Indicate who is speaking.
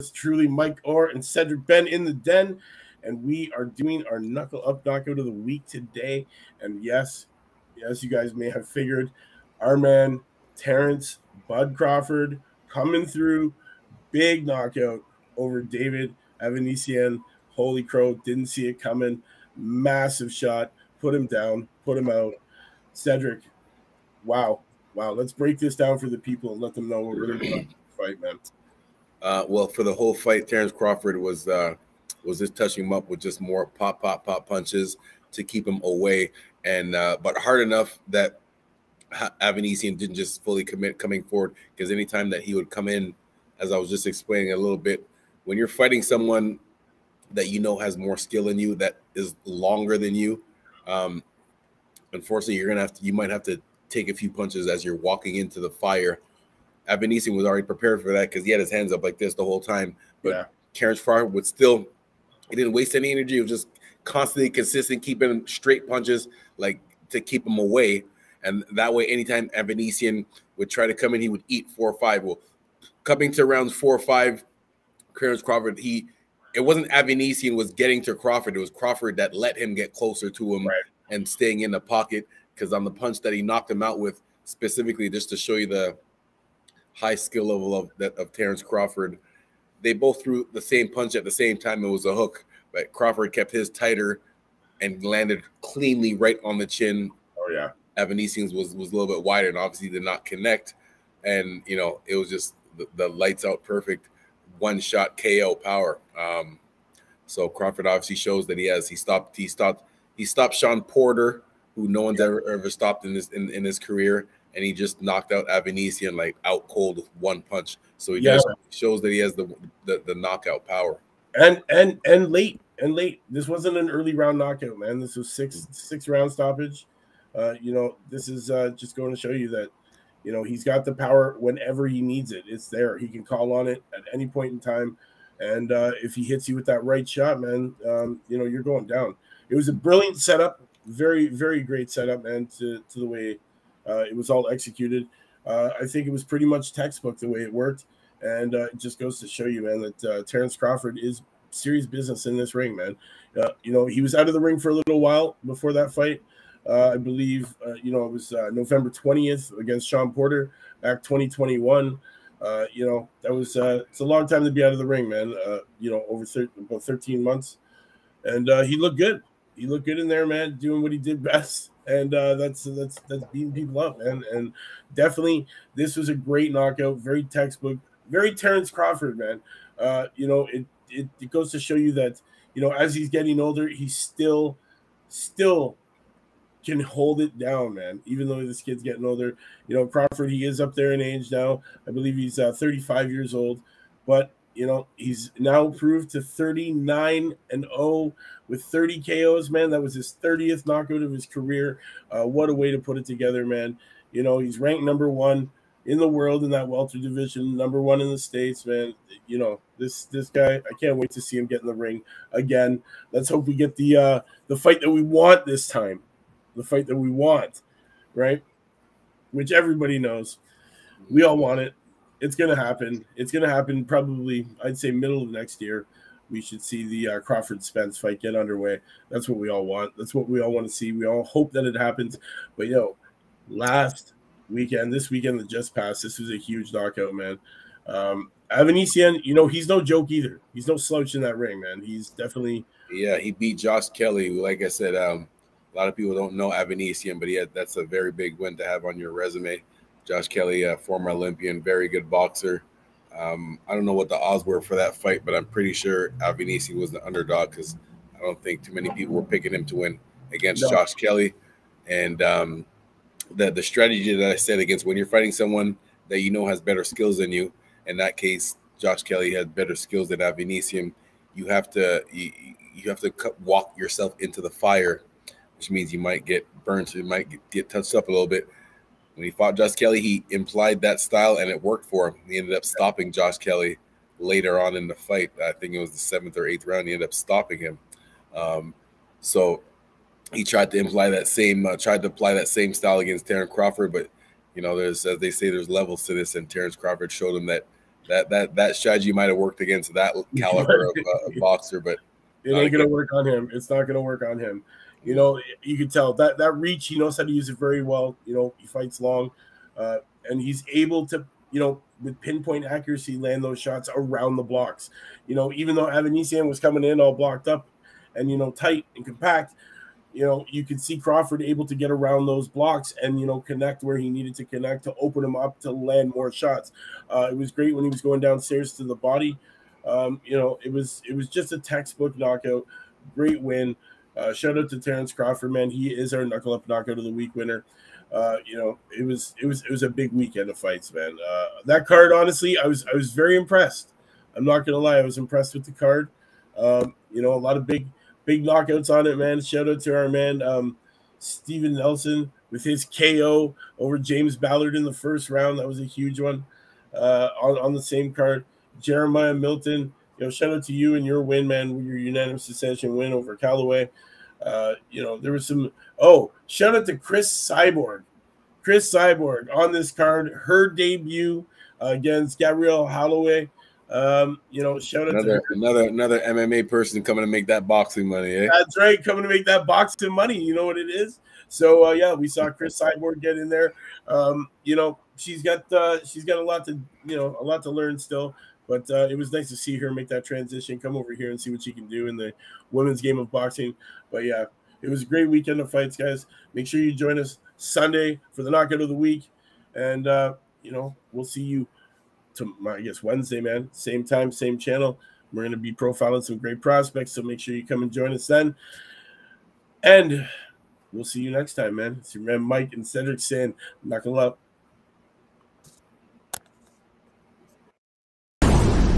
Speaker 1: It's truly Mike Orr and Cedric Ben in the den, and we are doing our knuckle up knockout of the week today. And yes, yes, you guys may have figured our man Terrence Bud Crawford coming through, big knockout over David Avanesyan. Holy crow, didn't see it coming. Massive shot, put him down, put him out. Cedric, wow, wow. Let's break this down for the people and let them know what we're going to fight, man.
Speaker 2: Uh, well, for the whole fight, Terrence Crawford was uh, was just touching him up with just more pop, pop, pop punches to keep him away, and uh, but hard enough that Avanesyan didn't just fully commit coming forward because anytime that he would come in, as I was just explaining a little bit, when you're fighting someone that you know has more skill in you, that is longer than you, um, unfortunately, you're gonna have to. You might have to take a few punches as you're walking into the fire. Avanesyan was already prepared for that because he had his hands up like this the whole time. But yeah. Terrence Crawford would still, he didn't waste any energy. He was just constantly consistent, keeping straight punches, like to keep him away. And that way, anytime Avanesyan would try to come in, he would eat four or five. Well, coming to rounds four or five, Terrence Crawford, he it wasn't Avanesyan was getting to Crawford. It was Crawford that let him get closer to him right. and staying in the pocket. Because on the punch that he knocked him out with, specifically just to show you the high skill level of that of Terrence Crawford, they both threw the same punch at the same time. It was a hook, but Crawford kept his tighter and landed cleanly right on the chin.
Speaker 1: Oh yeah.
Speaker 2: Avanesyan's was was a little bit wider and obviously did not connect. And you know, it was just the, the lights out perfect one shot KO power. Um, so Crawford obviously shows that he has he stopped he stopped he stopped Shawn Porter, who no one's ever ever stopped in his in, in his career, and he just knocked out Avanesyan like out cold with one punch. So he yeah. just shows that he has the, the the knockout power.
Speaker 1: And and and late and late. This wasn't an early round knockout, man. This was six six round stoppage. Uh, you know, this is uh, just going to show you that you know, he's got the power whenever he needs it. It's there. He can call on it at any point in time. And uh, if he hits you with that right shot, man, um, you know, you're going down. It was a brilliant setup. Very, very great setup, man, to, to the way uh, it was all executed. Uh, I think it was pretty much textbook the way it worked. And uh, it just goes to show you, man, that uh, Terrence Crawford is serious business in this ring, man. Uh, you know, he was out of the ring for a little while before that fight. Uh, I believe, you know, it was November 20th against Shawn Porter back 2021. Uh, you know, that was it's a long time to be out of the ring, man. You know, over thir- about 13 months, and he looked good. He looked good in there, man, doing what he did best, and that's that's that's beating people up, man. And definitely, this was a great knockout, very textbook, very Terrence Crawford, man. Uh, you know, it, it it goes to show you that you know as he's getting older, he's still still can hold it down, man. Even though this kid's getting older, you know Crawford, he is up there in age now. I believe he's uh, 35 years old, but you know he's now improved to 39 and 0 with 30 KOs, man. That was his 30th knockout of his career. Uh, what a way to put it together, man. You know he's ranked number one in the world in that welter division, number one in the states, man. You know this this guy. I can't wait to see him get in the ring again. Let's hope we get the uh, the fight that we want this time the fight that we want, right? Which everybody knows. We all want it. It's going to happen. It's going to happen probably, I'd say, middle of next year. We should see the uh, Crawford Spence fight get underway. That's what we all want. That's what we all want to see. We all hope that it happens. But yo, last weekend, this weekend that just passed, this was a huge knockout, man. Um, Avanesyan, you know, he's no joke either. He's no slouch in that ring, man. He's definitely.
Speaker 2: Yeah, he beat Josh Kelly. Like I said, um, a lot of people don't know Avanesyan, but yeah, that's a very big win to have on your resume. Josh Kelly, a former Olympian, very good boxer. Um, I don't know what the odds were for that fight, but I'm pretty sure Avanesyan was the underdog because I don't think too many people were picking him to win against no. Josh Kelly. And um, the the strategy that I said against when you're fighting someone that you know has better skills than you, in that case, Josh Kelly had better skills than Avanesyan. You have to you, you have to walk yourself into the fire which means you might get burned, so you might get, get touched up a little bit. When he fought Josh Kelly, he implied that style and it worked for him. He ended up stopping Josh Kelly later on in the fight. I think it was the seventh or eighth round. He ended up stopping him. Um, so he tried to imply that same, uh, tried to apply that same style against Terrence Crawford, but you know, there's as they say, there's levels to this, and Terrence Crawford showed him that that that that strategy might have worked against that caliber of, uh, boxer, but
Speaker 1: it ain't gonna work on him. It's not gonna work on him. You know, you can tell that that reach. He knows how to use it very well. You know, he fights long, uh, and he's able to, you know, with pinpoint accuracy, land those shots around the blocks. You know, even though Avanesyan was coming in all blocked up, and you know, tight and compact, you know, you could see Crawford able to get around those blocks and you know connect where he needed to connect to open him up to land more shots. Uh, it was great when he was going downstairs to the body. Um, you know, it was it was just a textbook knockout. Great win. Uh, shout out to Terrence Crawford, man. He is our knuckle up knockout of the week winner. Uh, you know, it was it was it was a big weekend of fights, man. Uh, that card, honestly, I was I was very impressed. I'm not gonna lie, I was impressed with the card. Um, you know, a lot of big big knockouts on it, man. Shout out to our man um, Steven Nelson with his KO over James Ballard in the first round. That was a huge one uh, on, on the same card. Jeremiah Milton, you know, shout out to you and your win, man, your unanimous decision win over Callaway. Uh, you know, there was some. Oh, shout out to Cris Cyborg. Cris Cyborg on this card, her debut uh, against Gabrielle Holloway. Um, you know, shout out
Speaker 2: another another another MMA person coming to make that boxing money. Eh?
Speaker 1: That's right, coming to make that boxing money. You know what it is. So uh, yeah, we saw Cris Cyborg get in there. Um, you know, she's got uh, she's got a lot to you know a lot to learn still. But uh, it was nice to see her make that transition, come over here and see what she can do in the women's game of boxing. But yeah, it was a great weekend of fights, guys. Make sure you join us Sunday for the knockout of the week, and uh, you know we'll see you to I guess Wednesday, man. Same time, same channel. We're going to be profiling some great prospects, so make sure you come and join us then. And we'll see you next time, man. It's your man Mike and Cedric saying, knuckle up.